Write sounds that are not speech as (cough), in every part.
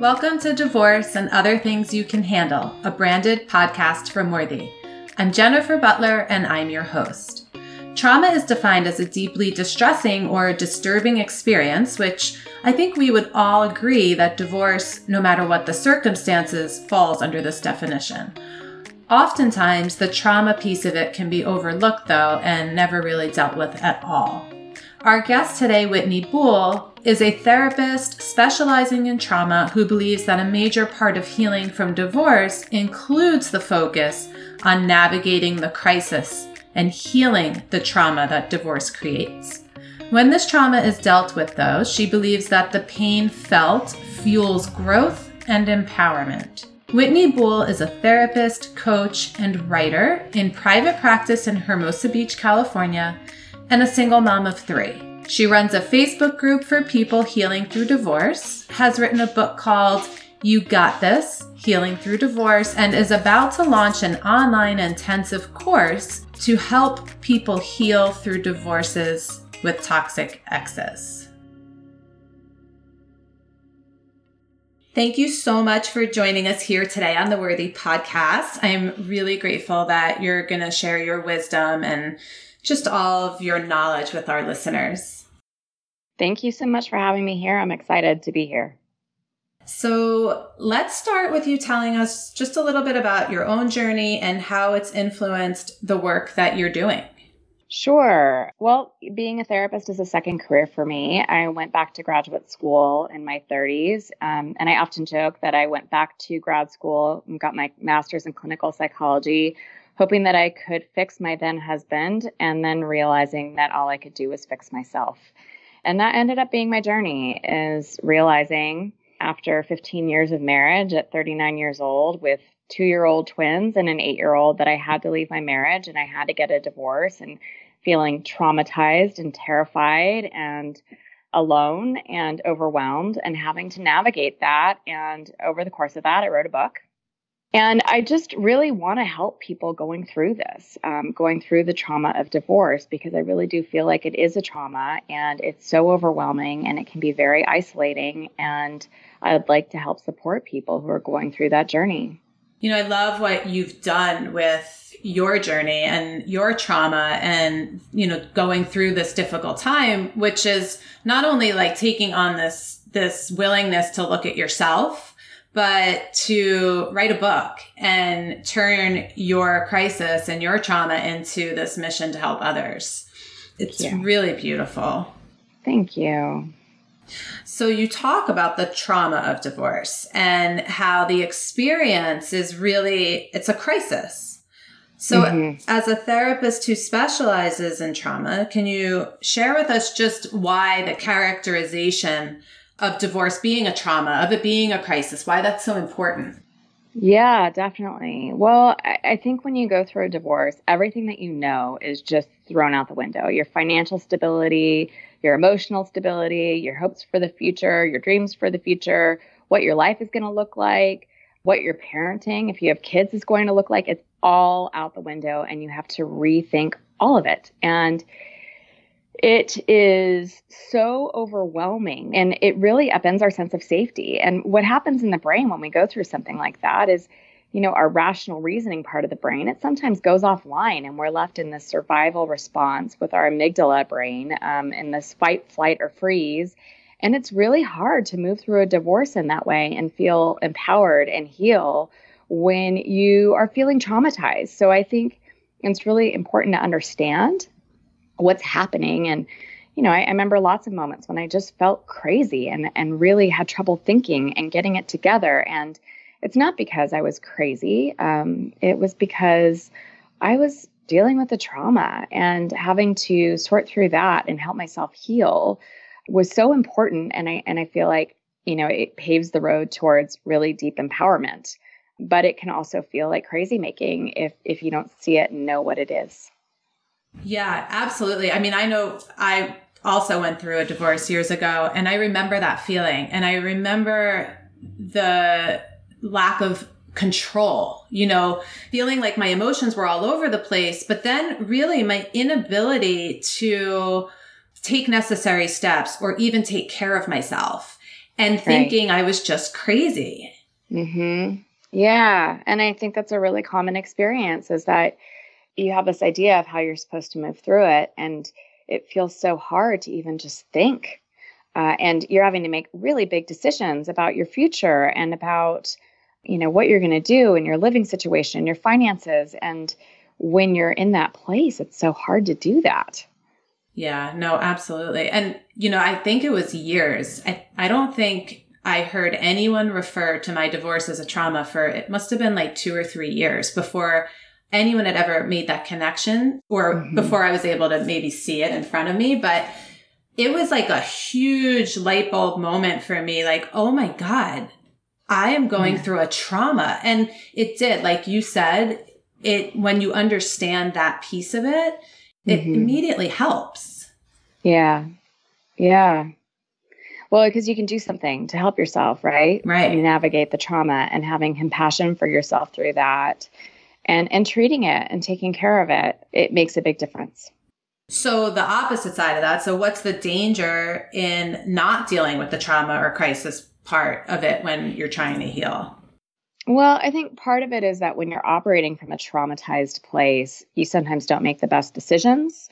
Welcome to Divorce and Other Things You Can Handle, a branded podcast from Worthy. I'm Jennifer Butler and I'm your host. Trauma is defined as a deeply distressing or disturbing experience, which I think we would all agree that divorce, no matter what the circumstances, falls under this definition. Oftentimes, the trauma piece of it can be overlooked, though, and never really dealt with at all. Our guest today, Whitney Boole, is a therapist specializing in trauma who believes that a major part of healing from divorce includes the focus on navigating the crisis and healing the trauma that divorce creates. When this trauma is dealt with, though, she believes that the pain felt fuels growth and empowerment. Whitney Boole is a therapist, coach, and writer in private practice in Hermosa Beach, California and a single mom of three. She runs a Facebook group for people healing through divorce, has written a book called You Got This Healing Through Divorce, and is about to launch an online intensive course to help people heal through divorces with toxic exes. Thank you so much for joining us here today on the Worthy podcast. I'm really grateful that you're going to share your wisdom and just all of your knowledge with our listeners. Thank you so much for having me here. I'm excited to be here. So, let's start with you telling us just a little bit about your own journey and how it's influenced the work that you're doing. Sure. Well, being a therapist is a second career for me. I went back to graduate school in my 30s, um, and I often joke that I went back to grad school and got my master's in clinical psychology hoping that I could fix my then husband and then realizing that all I could do was fix myself. And that ended up being my journey is realizing after 15 years of marriage at 39 years old with two year old twins and an eight year old that I had to leave my marriage and I had to get a divorce and feeling traumatized and terrified and alone and overwhelmed and having to navigate that. And over the course of that, I wrote a book and I just really want to help people going through this, um, going through the trauma of divorce, because I really do feel like it is a trauma and it's so overwhelming and it can be very isolating. And I'd like to help support people who are going through that journey. You know, I love what you've done with your journey and your trauma and, you know, going through this difficult time, which is not only like taking on this, this willingness to look at yourself but to write a book and turn your crisis and your trauma into this mission to help others. It's yeah. really beautiful. Thank you. So you talk about the trauma of divorce and how the experience is really it's a crisis. So mm-hmm. as a therapist who specializes in trauma, can you share with us just why the characterization of divorce being a trauma, of it being a crisis, why that's so important. Yeah, definitely. Well, I, think when you go through a divorce, everything that you know is just thrown out the window. Your financial stability, your emotional stability, your hopes for the future, your dreams for the future, what your life is going to look like, what your parenting, if you have kids, is going to look like. It's all out the window, and you have to rethink all of it. And it is so overwhelming and it really upends our sense of safety. And what happens in the brain when we go through something like that is, you know, our rational reasoning part of the brain, it sometimes goes offline and we're left in this survival response with our amygdala brain um, in this fight, flight, or freeze. And it's really hard to move through a divorce in that way and feel empowered and heal when you are feeling traumatized. So I think it's really important to understand what's happening. And you know I, I, remember lots of moments when i just felt crazy and and really had trouble thinking and getting it together. And it's not because i was crazy. Um, it was because i was dealing with the trauma and having to sort through that and help myself heal was so important. And i and i feel like you know it paves the road towards really deep empowerment. But it can also feel like crazy making if if you don't see it and know what it is yeah, absolutely. I mean, I know I also went through a divorce years ago and I remember that feeling and I remember the lack of control, you know, feeling like my emotions were all over the place, but then really my inability to take necessary steps or even take care of myself. and thinking right. I was just crazy. Mhm. Yeah, and I think that's a really common experience is that you have this idea of how you're supposed to move through it and it feels so hard to even just think. Uh, and you're having to make really big decisions about your future and about you know what you're going to do in your living situation your finances and when you're in that place it's so hard to do that yeah no absolutely and you know i think it was years i, I don't think i heard anyone refer to my divorce as a trauma for it must have been like two or three years before anyone had ever made that connection or mm-hmm. before i was able to maybe see it in front of me but it was like a huge light bulb moment for me like oh my god I am going yeah. through a trauma. And it did, like you said, it, when you understand that piece of it, it mm-hmm. immediately helps. Yeah. Yeah. Well, because you can do something to help yourself, right? Right. And navigate the trauma and having compassion for yourself through that and and treating it and taking care of it, it makes a big difference. So the opposite side of that, so what's the danger in not dealing with the trauma or crisis part of it when you're trying to heal? Well, I think part of it is that when you're operating from a traumatized place, you sometimes don't make the best decisions.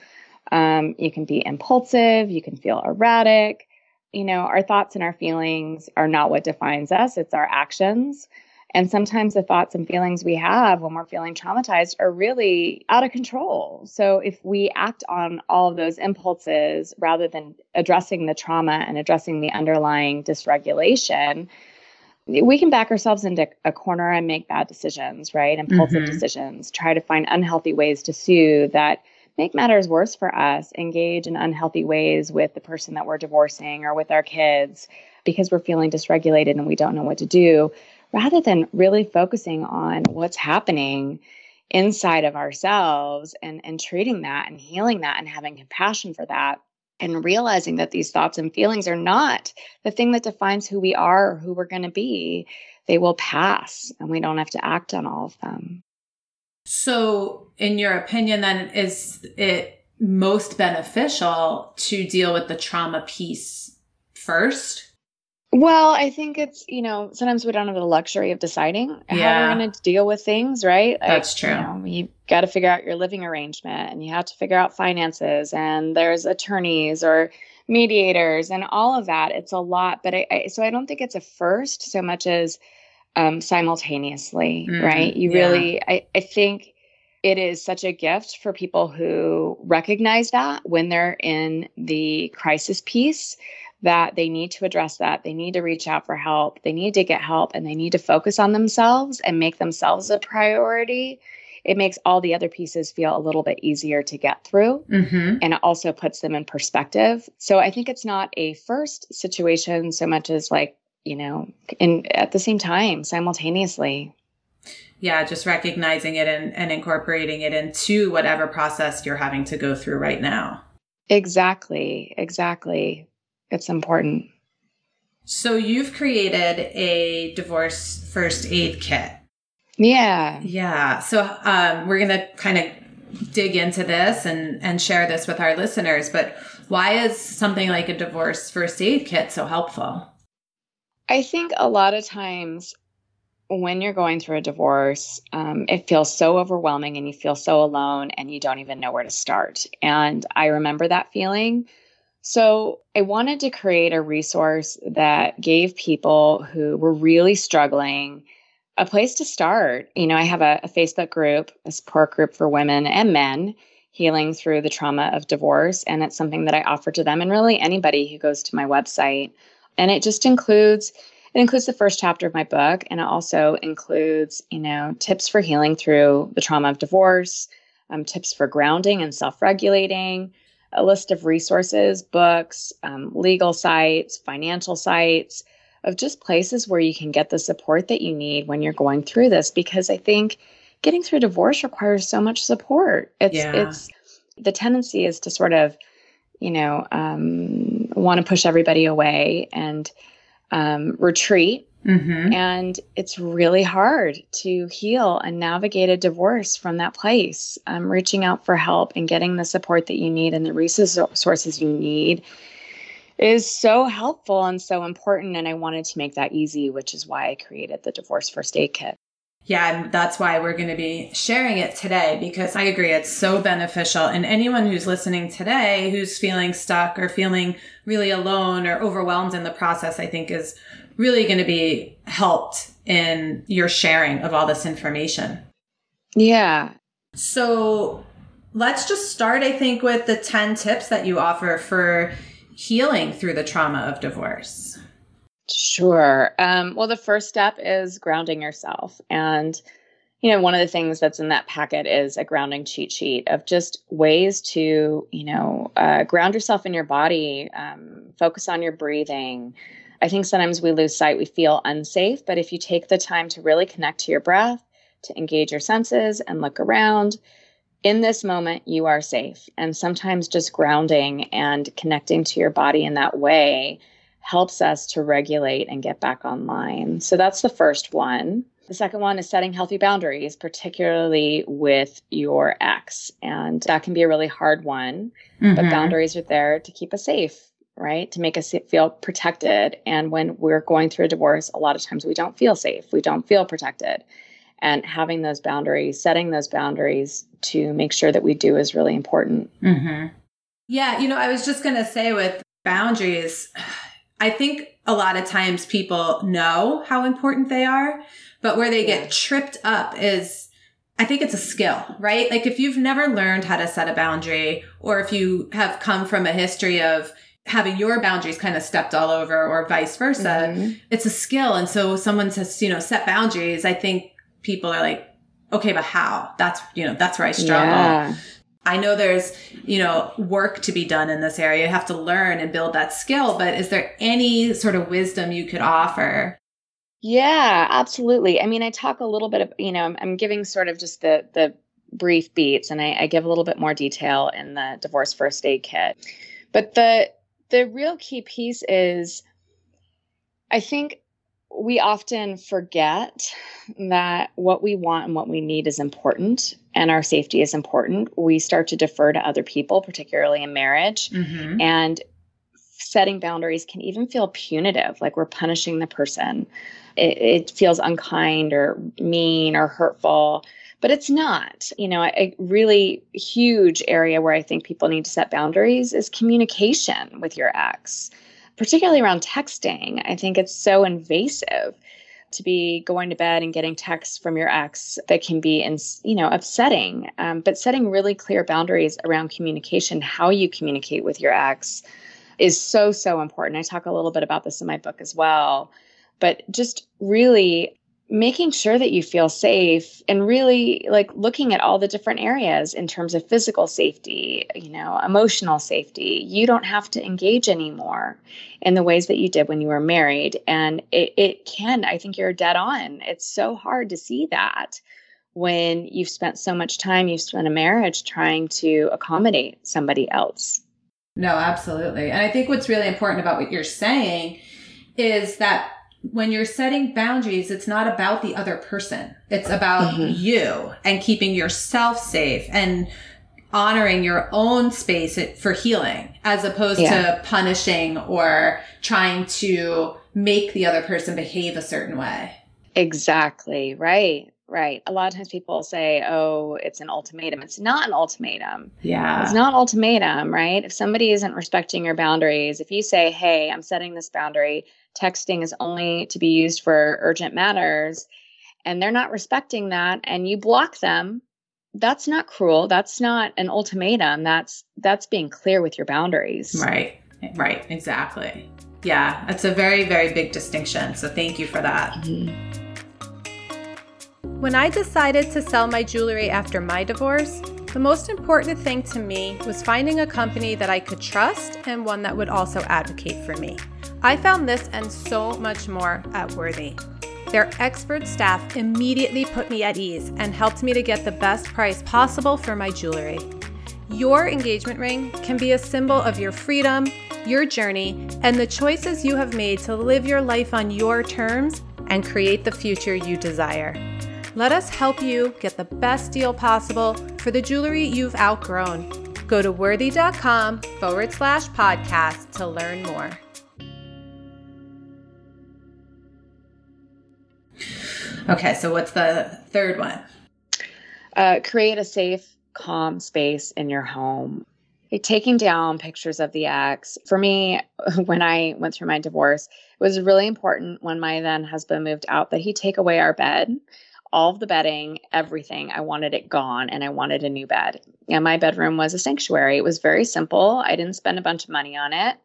Um, you can be impulsive, you can feel erratic. You know, our thoughts and our feelings are not what defines us, it's our actions. And sometimes the thoughts and feelings we have when we're feeling traumatized are really out of control. So if we act on all of those impulses rather than addressing the trauma and addressing the underlying dysregulation, we can back ourselves into a corner and make bad decisions, right? Impulsive mm-hmm. decisions, try to find unhealthy ways to soothe that make matters worse for us, engage in unhealthy ways with the person that we're divorcing or with our kids because we're feeling dysregulated and we don't know what to do rather than really focusing on what's happening inside of ourselves and, and treating that and healing that and having compassion for that and realizing that these thoughts and feelings are not the thing that defines who we are or who we're going to be. They will pass and we don't have to act on all of them. So, in your opinion, then, is it most beneficial to deal with the trauma piece first? Well, I think it's, you know, sometimes we don't have the luxury of deciding yeah. how we're going to deal with things, right? That's true. You, know, you got to figure out your living arrangement and you have to figure out finances and there's attorneys or mediators and all of that. It's a lot, but I, I so I don't think it's a first so much as um, simultaneously, mm, right? You yeah. really, I, I think it is such a gift for people who recognize that when they're in the crisis piece that they need to address that. They need to reach out for help. They need to get help and they need to focus on themselves and make themselves a priority. It makes all the other pieces feel a little bit easier to get through. Mm-hmm. And it also puts them in perspective. So I think it's not a first situation so much as like, you know, in at the same time, simultaneously. Yeah, just recognizing it and, and incorporating it into whatever process you're having to go through right now. Exactly. Exactly it's important. So you've created a divorce first aid kit. Yeah. Yeah. So um, we're going to kind of dig into this and, and share this with our listeners. But why is something like a divorce first aid kit so helpful? I think a lot of times when you're going through a divorce, um, it feels so overwhelming and you feel so alone and you don't even know where to start. And I remember that feeling. So I wanted to create a resource that gave people who were really struggling a place to start. You know, I have a, a Facebook group, a support group for women and men healing through the trauma of divorce. And it's something that I offer to them and really anybody who goes to my website. And it just includes it includes the first chapter of my book and it also includes you know tips for healing through the trauma of divorce um, tips for grounding and self-regulating a list of resources, books, um, legal sites, financial sites, of just places where you can get the support that you need when you're going through this. Because I think getting through divorce requires so much support. It's yeah. it's the tendency is to sort of, you know, um, want to push everybody away and um, retreat Mm-hmm. And it's really hard to heal and navigate a divorce from that place. Um, reaching out for help and getting the support that you need and the resources you need is so helpful and so important. And I wanted to make that easy, which is why I created the Divorce First Aid Kit. Yeah, and that's why we're going to be sharing it today because I agree it's so beneficial. And anyone who's listening today who's feeling stuck or feeling really alone or overwhelmed in the process, I think is really going to be helped in your sharing of all this information. Yeah. So let's just start, I think, with the 10 tips that you offer for healing through the trauma of divorce. Sure. Um, well, the first step is grounding yourself. And, you know, one of the things that's in that packet is a grounding cheat sheet of just ways to, you know, uh, ground yourself in your body, um, focus on your breathing. I think sometimes we lose sight, we feel unsafe, but if you take the time to really connect to your breath, to engage your senses and look around, in this moment, you are safe. And sometimes just grounding and connecting to your body in that way helps us to regulate and get back online. So that's the first one. The second one is setting healthy boundaries, particularly with your ex. And that can be a really hard one, mm-hmm. but boundaries are there to keep us safe, right? To make us feel protected. And when we're going through a divorce, a lot of times we don't feel safe, we don't feel protected. And having those boundaries, setting those boundaries to make sure that we do is really important. Mm-hmm. Yeah, you know, I was just going to say with boundaries, (sighs) I think a lot of times people know how important they are, but where they get tripped up is I think it's a skill, right? Like if you've never learned how to set a boundary or if you have come from a history of having your boundaries kind of stepped all over or vice versa, mm-hmm. it's a skill. And so someone says, you know, set boundaries. I think people are like, okay, but how? That's, you know, that's where I struggle. Yeah. I know there's, you know, work to be done in this area. You have to learn and build that skill, but is there any sort of wisdom you could offer? Yeah, absolutely. I mean, I talk a little bit of, you know, I'm, I'm giving sort of just the the brief beats and I, I give a little bit more detail in the divorce first aid kit. But the the real key piece is I think we often forget that what we want and what we need is important and our safety is important. We start to defer to other people, particularly in marriage. Mm-hmm. And setting boundaries can even feel punitive, like we're punishing the person. It, it, feels unkind or mean or hurtful, but it's not. You know, a really huge area where I think people need to set boundaries is communication with your ex particularly around texting. I think it's so invasive to be going to bed and getting texts from your ex that can be in, you know upsetting um, but setting really clear boundaries around communication how you communicate with your ex is so so important i talk a little bit about this in my book as well but just really making sure that you feel safe and really like looking at all the different areas in terms of physical safety, you know, emotional safety. You don't have to engage anymore in the ways that you did when you were married. And it, it can, I think you're dead on. It's so hard to see that when you've spent so much time, you've spent a marriage trying to accommodate somebody else. No, absolutely. And I think what's really important about what you're saying is that when you're setting boundaries, it's not about the other person. It's about mm-hmm. you and keeping yourself safe and honoring your own space for healing as opposed yeah. to punishing or trying to make the other person behave a certain way. Exactly. Right. Right. A lot of times people say, oh, it's an ultimatum. It's not an ultimatum. Yeah. It's not ultimatum, right? If somebody isn't respecting your boundaries, if you say, hey, I'm setting this boundary, texting is only to be used for urgent matters, and they're not respecting that, and you block them, that's not cruel. That's not an ultimatum. That's that's being clear with your boundaries. Right. Right. Exactly. Yeah. It's a very, very big distinction. So thank you for that. Mm-hmm. When I decided to sell my jewelry after my divorce, the most important thing to me was finding a company that I could trust and one that would also advocate for me. I found this and so much more at Worthy. Their expert staff immediately put me at ease and helped me to get the best price possible for my jewelry. Your engagement ring can be a symbol of your freedom, your journey, and the choices you have made to live your life on your terms and create the future you desire. Let us help you get the best deal possible for the jewelry you've outgrown. Go to worthy.com forward slash podcast to learn more. Okay, so what's the third one? Uh, create a safe, calm space in your home. Taking down pictures of the ex. For me, (laughs) when I went through my divorce, it was really important when my then husband moved out that he take away our bed, all of the bedding, everything. I wanted it gone and I wanted a new bed. And my bedroom was a sanctuary. It was very simple. I didn't spend a bunch of money on it,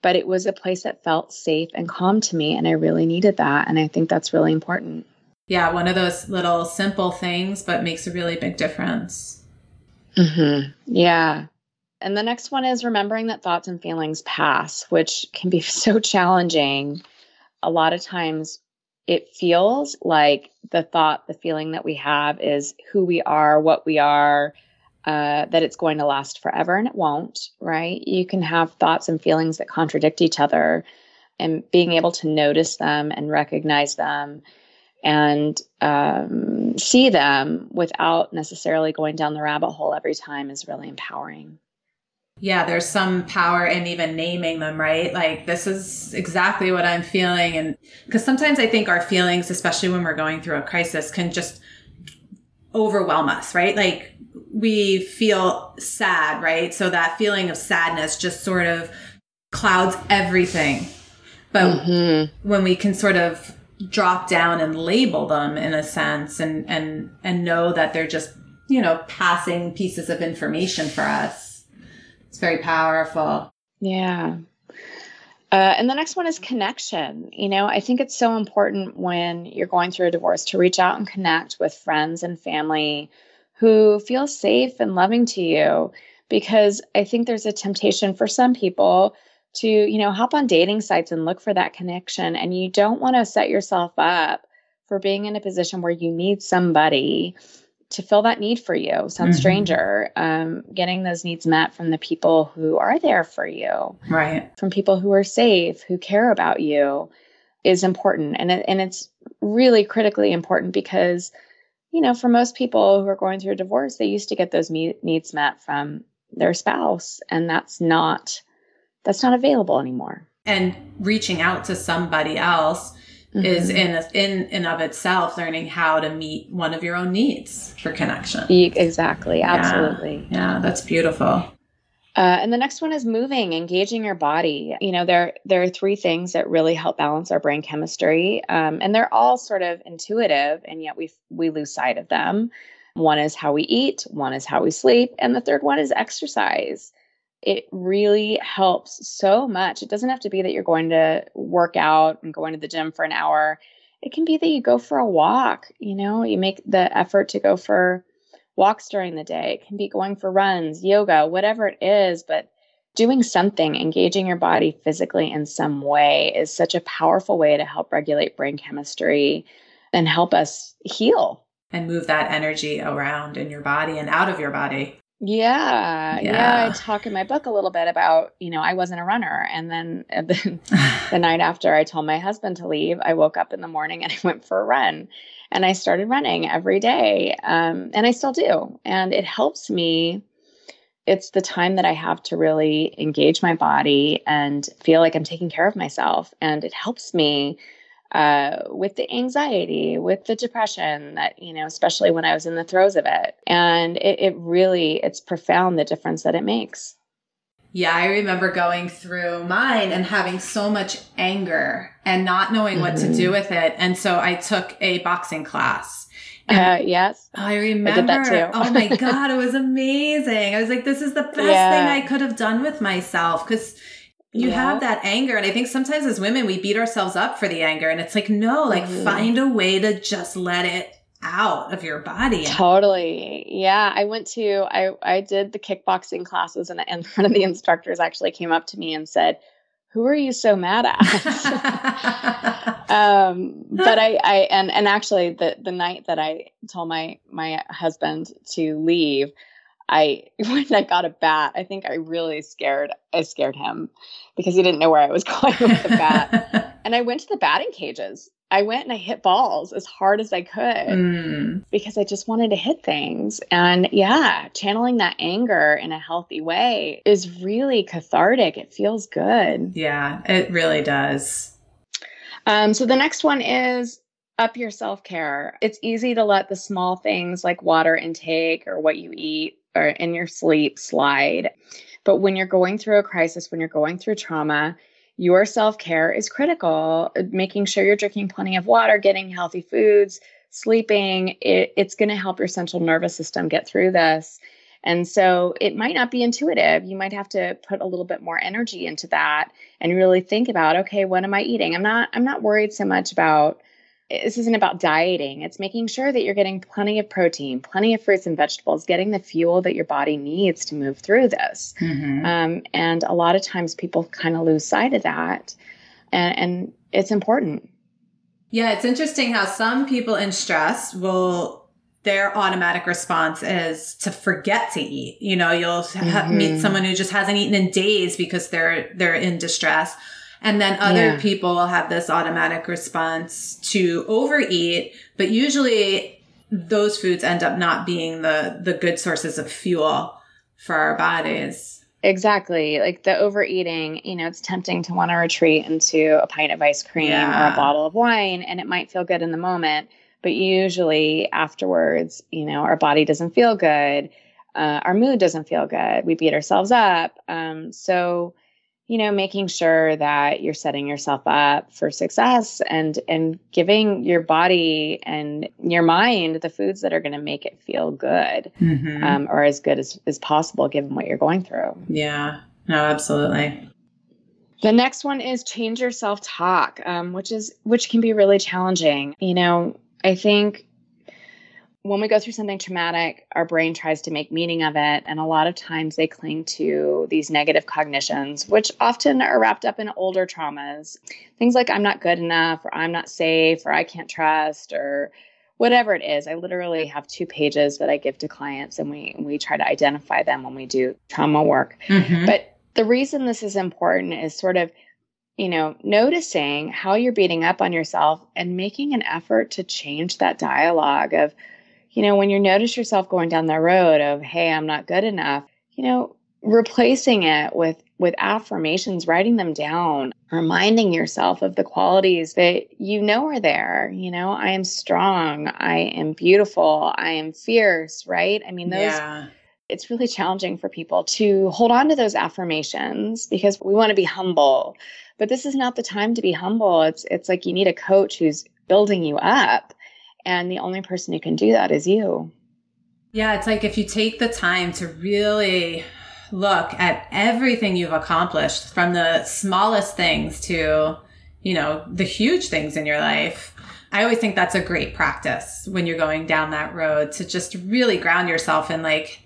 but it was a place that felt safe and calm to me. And I really needed that. And I think that's really important. Yeah, one of those little simple things, but makes a really big difference. Mm-hmm. Yeah. And the next one is remembering that thoughts and feelings pass, which can be (laughs) so challenging. A lot of times it feels like the thought, the feeling that we have is who we are, what we are, uh, that it's going to last forever, and it won't, right? You can have thoughts and feelings that contradict each other, and being able to notice them and recognize them and um, see them without necessarily going down the rabbit hole every time is really empowering. Yeah, there's some power in even naming them, right? Like, this is exactly what I'm feeling. And because sometimes I think our feelings, especially when we're going through a crisis, can just overwhelm us, right? Like, we feel sad, right? So that feeling of sadness just sort of clouds everything. But mm-hmm. when we can sort of drop down and label them in a sense and and and know that they're just you know passing pieces of information for us. It's very powerful. Yeah. Uh, and the next one is connection. You know i think it's so important when you're going through a divorce to reach out and connect with friends and family who feel safe and loving to you because i think there's a temptation for some people to you know hop on dating sites and look for that connection. And you don't want to set yourself up for being in a position where you need somebody to fill that need for you some mm-hmm. stranger um, getting those needs met from the people who are there for you. Right. From people who are safe who care about you is important. And it, and it's really critically important because you know for most people who are going through a divorce they used to get those me- needs met from their spouse. And that's not that's not available anymore. And reaching out to somebody else mm-hmm. is in in and of itself learning how to meet one of your own needs for connection. Exactly, absolutely. Yeah, yeah that's beautiful. Uh, and the next one is moving, engaging your body. You know, there there are three things that really help balance our brain chemistry, um, and they're all sort of intuitive, and yet we we lose sight of them. One is how we eat, one is how we sleep, and the third one is exercise it really helps so much. It doesn't have to be that you're going to work out and going to the gym for an hour. It can be that you go for a walk, you know, you make the effort to go for walks during the day. It can be going for runs, yoga, whatever it is, but doing something, engaging your body physically in some way is such a powerful way to help regulate brain chemistry and help us heal and move that energy around in your body and out of your body. Yeah, yeah, yeah, I talk in my book a little bit about, you know, I wasn't a runner. And then the, (laughs) the night after I told my husband to leave, I woke up in the morning and (laughs) I went for a run. And I started running every day. Um, and I still do. And it helps me. It's the time that I have to really engage my body and feel like I'm taking care of myself. And it helps me uh, with the anxiety, with the depression that, you know, especially when I was in the throes of it. And it, it really, it's profound the difference that it makes. Yeah, I remember going through mine and having so much anger and not knowing mm-hmm. what to do mm-hmm. with it. And so I took a boxing class. Uh, yes. I remember. I oh my God, it was amazing. I was like, this is the best yeah. thing I could have done with myself. Cause you yeah. have that anger and i think sometimes as women we beat ourselves up for the anger and it's like no like mm-hmm. find a way to just let it out of your body totally yeah i went to i i did the kickboxing classes and, and (laughs) one of the instructors actually came up to me and said who are you so mad at (laughs) um but i i and and actually the the night that i told my my husband to leave I (laughs) when I got a bat, I think I really scared I scared him because he didn't know where I was (laughs) going with the bat. (laughs) and I went to the batting cages I went and I hit balls as hard as I could mm. because I just wanted to hit things. And yeah, channeling that anger in a healthy way is really cathartic. It feels good. Yeah, it really does. Um, so the next one is up your self care. It's easy to let the small things like water intake or what you eat or in your sleep slide. But when you're going through a crisis, when you're going through trauma, your self care is critical. Making sure you're drinking plenty of water, getting healthy foods, sleeping, it, it's going to help your central nervous system get through this. And so it might not be intuitive. You might have to put a little bit more energy into that and really think about, okay, what am I eating? I'm not I'm not worried so much about this isn't about dieting. It's making sure that you're getting plenty of protein, plenty of fruits and vegetables, getting the fuel that your body needs to move through this. Mm-hmm. Um, and a lot of times people kind of lose sight of that. And, and it's important. Yeah, it's interesting how some people in stress will their automatic response is to forget to eat. You know, you'll mm-hmm. meet someone who just hasn't eaten in days because they're they're in distress and then other yeah. people will have this automatic response to overeat, but usually those foods end up not being the the good sources of fuel for our bodies. Exactly. Like the overeating, you know, it's tempting to want to retreat into a pint of ice cream yeah. or a bottle of wine and it might feel good in the moment, but usually afterwards, you know, our body doesn't feel good. Uh, our mood doesn't feel good. We beat ourselves up. Um, so you know making sure that you're setting yourself up for success and and giving your body and your mind the foods that are going to make it feel good mm-hmm. um, or as good as, as possible given what you're going through. Yeah. No absolutely. The next one is change your self-talk um, which is which can be really challenging. You know i think when we go through something traumatic, our brain tries to make meaning of it. And a lot of times they cling to these negative cognitions, which often are wrapped up in older traumas. Things like, I'm not good enough, or I'm not safe, or I can't trust, or whatever it is. I literally have two pages that I give to clients, and we, we try to identify them when we do trauma work. Mm-hmm. But the reason this is important is sort of you know, noticing how you're beating up on yourself and making an effort to change that dialogue of, you know, when you notice yourself going down the road of, hey, I'm not good enough, you know, replacing it with with affirmations writing them down reminding yourself of the qualities that you know are there. You know i am strong. I am beautiful. I am fierce right? I mean those yeah. it's really challenging for people to hold on to those affirmations because we want to be humble. But this is not the time to be humble. It's it's like you need a coach who's building you up and the only person who can do that is you. Yeah, it's like if you take the time to really look at everything you've accomplished from the smallest things to, you know, the huge things in your life. I always think that's a great practice when you're going down that road to just really ground yourself in like,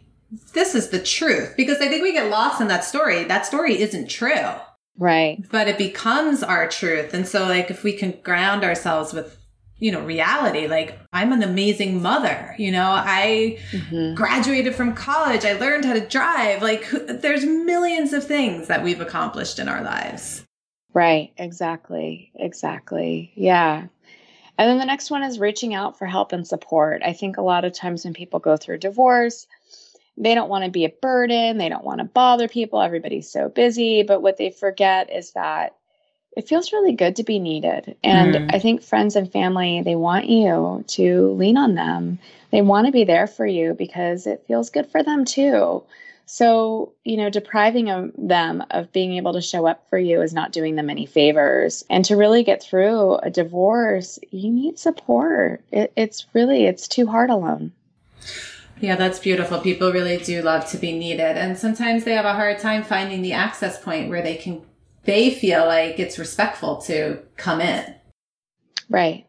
this is the truth. Because I think we get lost in that story. That story isn't true. Right. But it becomes our truth. And so, like, if we can ground ourselves with you know, reality. Like, I'm an amazing mother. You know, I mm-hmm. graduated from college. I learned how to drive. Like, there's millions of things that we've accomplished in our lives. Right. Exactly. Exactly. Yeah. And then the next one is reaching out for help and support. I think a lot of times when people go through divorce, they don't want to be a burden. They don't want to bother people. Everybody's so busy. But what they forget is that it feels really good to be needed. And mm. I think friends and family, they want you to lean on them. They want to be there for you because it feels good for them too. So, you know, depriving of them of being able to show up for you is not doing them any favors. And to really get through a divorce, you need support. It, it's really, it's too hard alone. Yeah, that's beautiful. People really do love to be needed. And sometimes they have a hard time finding the access point where they can they feel like it's respectful to come in. Right.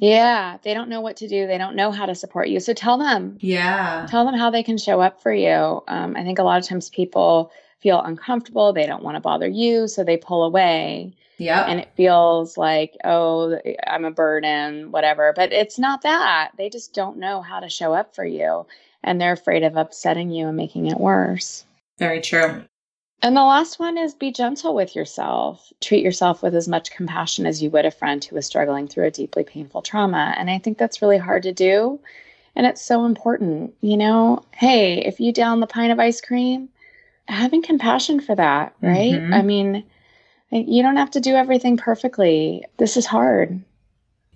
Yeah, they don't know what to do. They don't know how to support you. So tell them. Yeah. Tell them how they can show up for you. Um, I think a lot of times people feel uncomfortable. They don't want to bother you, so they pull away. Yeah. And it feels like, oh, I'm a burden, whatever. But it's not that. They just don't know how to show up for you. And they're afraid of upsetting you and making it worse. Very true. And the last one is be gentle with yourself. Treat yourself with as much compassion as you would a friend who is struggling through a deeply painful trauma. And I think that's really hard to do. And it's so important. You know, hey, if you down the pint of ice cream, having compassion for that, right? Mm-hmm. I mean, you don't have to do everything perfectly. This is hard.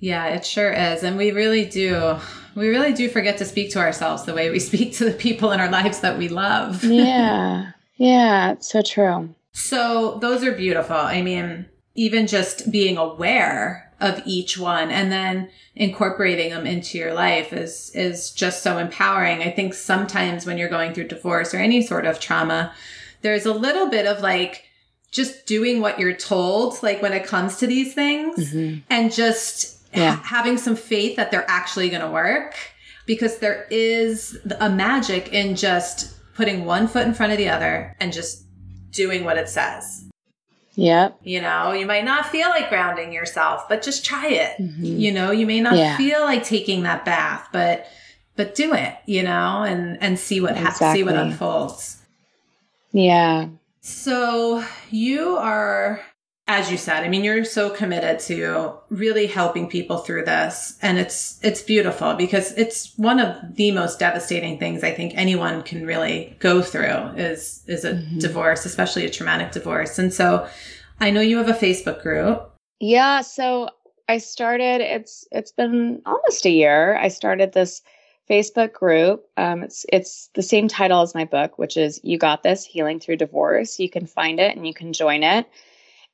Yeah, it sure is. And we really do. We really do forget to speak to ourselves the way we (laughs) speak to the people in our lives that we love. yeah. (laughs) Yeah, it's so true. So those are beautiful. I mean, even just being aware of each one and then incorporating them into your life is is just so empowering. I think sometimes when you're going through divorce or any sort of trauma, there's a little bit of like just doing what you're told like when it comes to these things mm-hmm. and just yeah. ha- having some faith that they're actually going to work because there is a magic in just putting one foot in front of the other and just doing what it says. Yep. You know, you might not feel like grounding yourself, but just try it. Mm-hmm. You know, you may not yeah. feel like taking that bath, but but do it, you know, and and see what exactly. ha- see what unfolds. Yeah. So, you are as you said, I mean, you're so committed to really helping people through this. And it's, it's beautiful because it's one of the most devastating things I think anyone can really go through is, is a mm-hmm. divorce, especially a traumatic divorce. And so I know you have a Facebook group. Yeah. So I started, it's, it's been almost a year. I started this Facebook group. Um, it's, it's the same title as my book, which is You Got This Healing Through Divorce. You can find it and you can join it.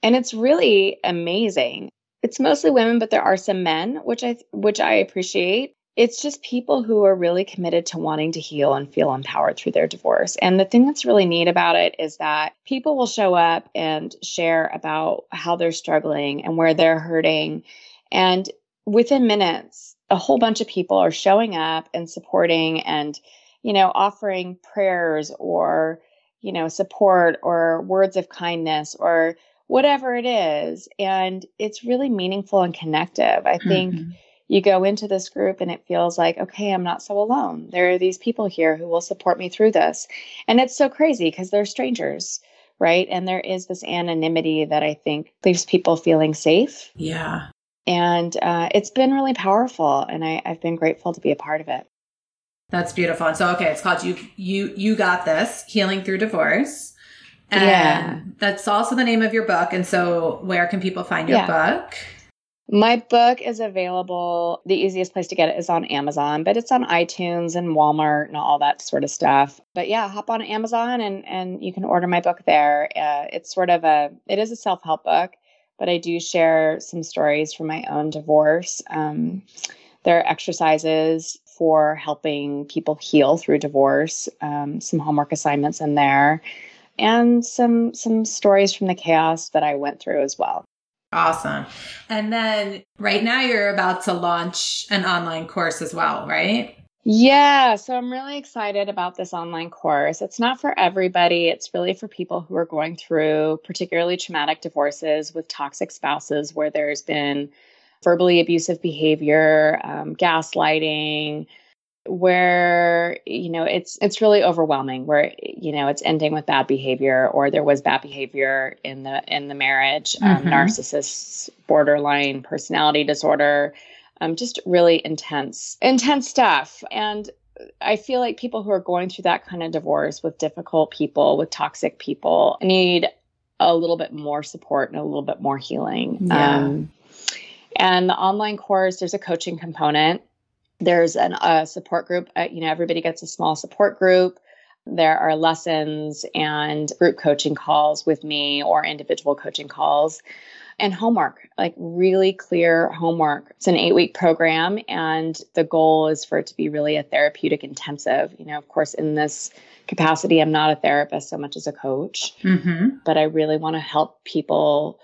And it's really amazing. It's mostly women, but there are some men, which I which I appreciate. It's just people who are really committed to wanting to heal and feel empowered through their divorce. And the thing that's really neat about it is that people will show up and share about how they're struggling and where they're hurting. And within minutes, a whole bunch of people are showing up and supporting and, you know, offering prayers or, you know, support or words of kindness or whatever it is. And it's really meaningful and connective. I think mm-hmm. you go into this group and it feels like, okay, I'm not so alone. There are these people here who will support me through this. And it's so crazy because they're strangers. Right. And there is this anonymity that I think leaves people feeling safe. Yeah. And uh, it's been really powerful. And I, I've been grateful to be a part of it. That's beautiful. And so, okay, it's called you, you, you got this healing through divorce. And yeah. That's also the name of your book. And so, where can people find your yeah. book? My book is available. The easiest place to get it is on Amazon, but it's on iTunes and Walmart and all that sort of stuff. But yeah, hop on Amazon and and you can order my book there. Uh, it's sort of a it is a self help book, but I do share some stories from my own divorce. Um, there are exercises for helping people heal through divorce. Um, some homework assignments in there and some some stories from the chaos that I went through as well. Awesome. And then right now you're about to launch an online course as well, right? Yeah, so I'm really excited about this online course. It's not for everybody, it's really for people who are going through particularly traumatic divorces with toxic spouses where there's been verbally abusive behavior, um, gaslighting, where you know it's it's really overwhelming where you know it's ending with bad behavior or there was bad behavior in the in the marriage um, mm-hmm. um, narcissists borderline personality disorder um, just really intense intense stuff and i feel like people who are going through that kind of divorce with difficult people with toxic people need a little bit more support and a little bit more healing yeah. um, and the online course there's a coaching component there's an, a support group. Uh, you know, everybody gets a small support group. There are lessons and group coaching calls with me or individual coaching calls and homework, like really clear homework. It's an eight week program, and the goal is for it to be really a therapeutic intensive. You know, of course, in this capacity, I'm not a therapist so much as a coach, mm-hmm. but I really want to help people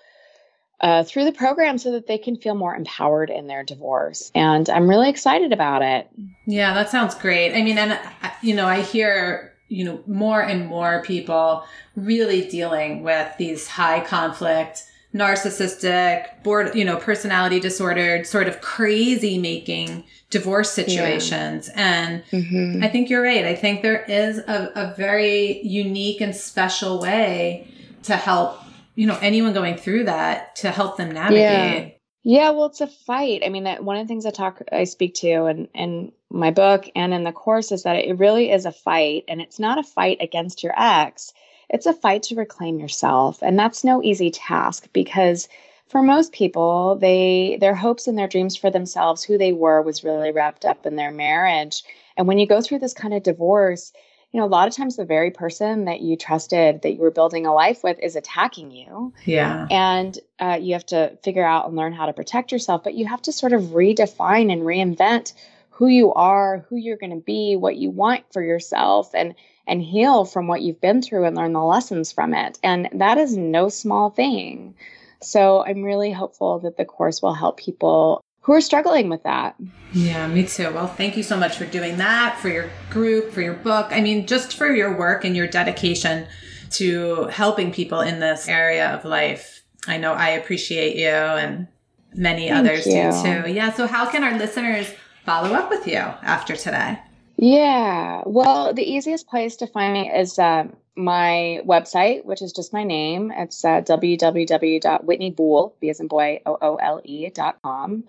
uh, through the program so that they can feel more empowered in their divorce. And I'm really excited about it. Yeah, that sounds great. I mean, and, uh, you know, I hear you know more and more people really dealing with these high conflict narcissistic, bored, you know, personality disordered, sort of crazy making divorce situations. Yeah. And mm-hmm. I think you're right. I think there is a, a very unique and special way to help, you know, anyone going through that to help them navigate. Yeah. Yeah, well, it's a fight. I mean, that one of the things I talk, I speak to, in, in my book and in the course is that it really is a fight, and it's not a fight against your ex it's a fight to reclaim yourself. And that's no easy task because for most people, they their hopes and their dreams for themselves, who they were, was really wrapped up in their marriage. And when you go through this kind of divorce, you know, a lot of times the very person that you trusted, that you were building a life with, is attacking you. Yeah. And uh, you have to figure out and learn how to protect yourself, but you have to sort of redefine and reinvent who you are, who you're going to be, what you want for yourself. And and heal from what you've been through and learn the lessons from it. And that is no small thing. So I'm really hopeful that the course will help people who are struggling with that. Yeah, me too. Well, thank you so much for doing that, for your group, for your book. I mean, just for your work and your dedication to helping people in this area of life. I know I appreciate you and many thank others you. do too. Yeah. So, how can our listeners follow up with you after today? Yeah. Well, the easiest place to find me is uh, my website, which is just my name. It's uh, www.whitneyboole, B as in boy, O-O-L-E dot com.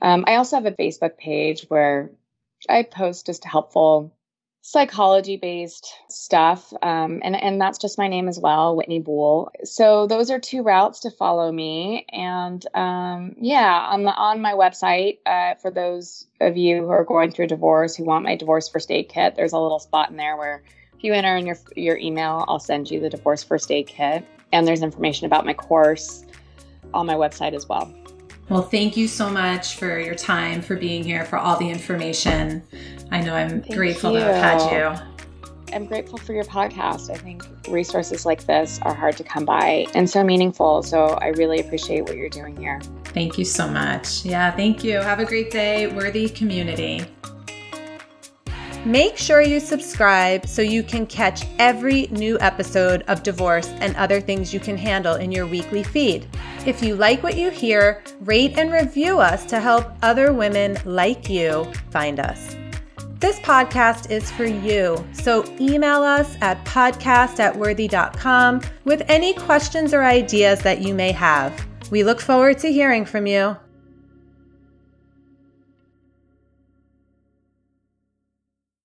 Um, I also have a Facebook page where I post just helpful psychology based stuff. Um, and, and that's just my name as well, Whitney Boole. So those are two routes to follow me. And um, yeah, on the on my website, uh, for those of you who are going through a divorce who want my divorce first aid kit, there's a little spot in there where if you enter in your your email, I'll send you the divorce first aid kit. And there's information about my course on my website as well. Well, thank you so much for your time, for being here, for all the information. I know I'm thank grateful you. to have had you. I'm grateful for your podcast. I think resources like this are hard to come by and so meaningful. So I really appreciate what you're doing here. Thank you so much. Yeah, thank you. Have a great day, worthy community. Make sure you subscribe so you can catch every new episode of Divorce and Other Things You Can Handle in your weekly feed. If you like what you hear, rate and review us to help other women like you find us. This podcast is for you, so email us at podcast at worthy.com with any questions or ideas that you may have. We look forward to hearing from you.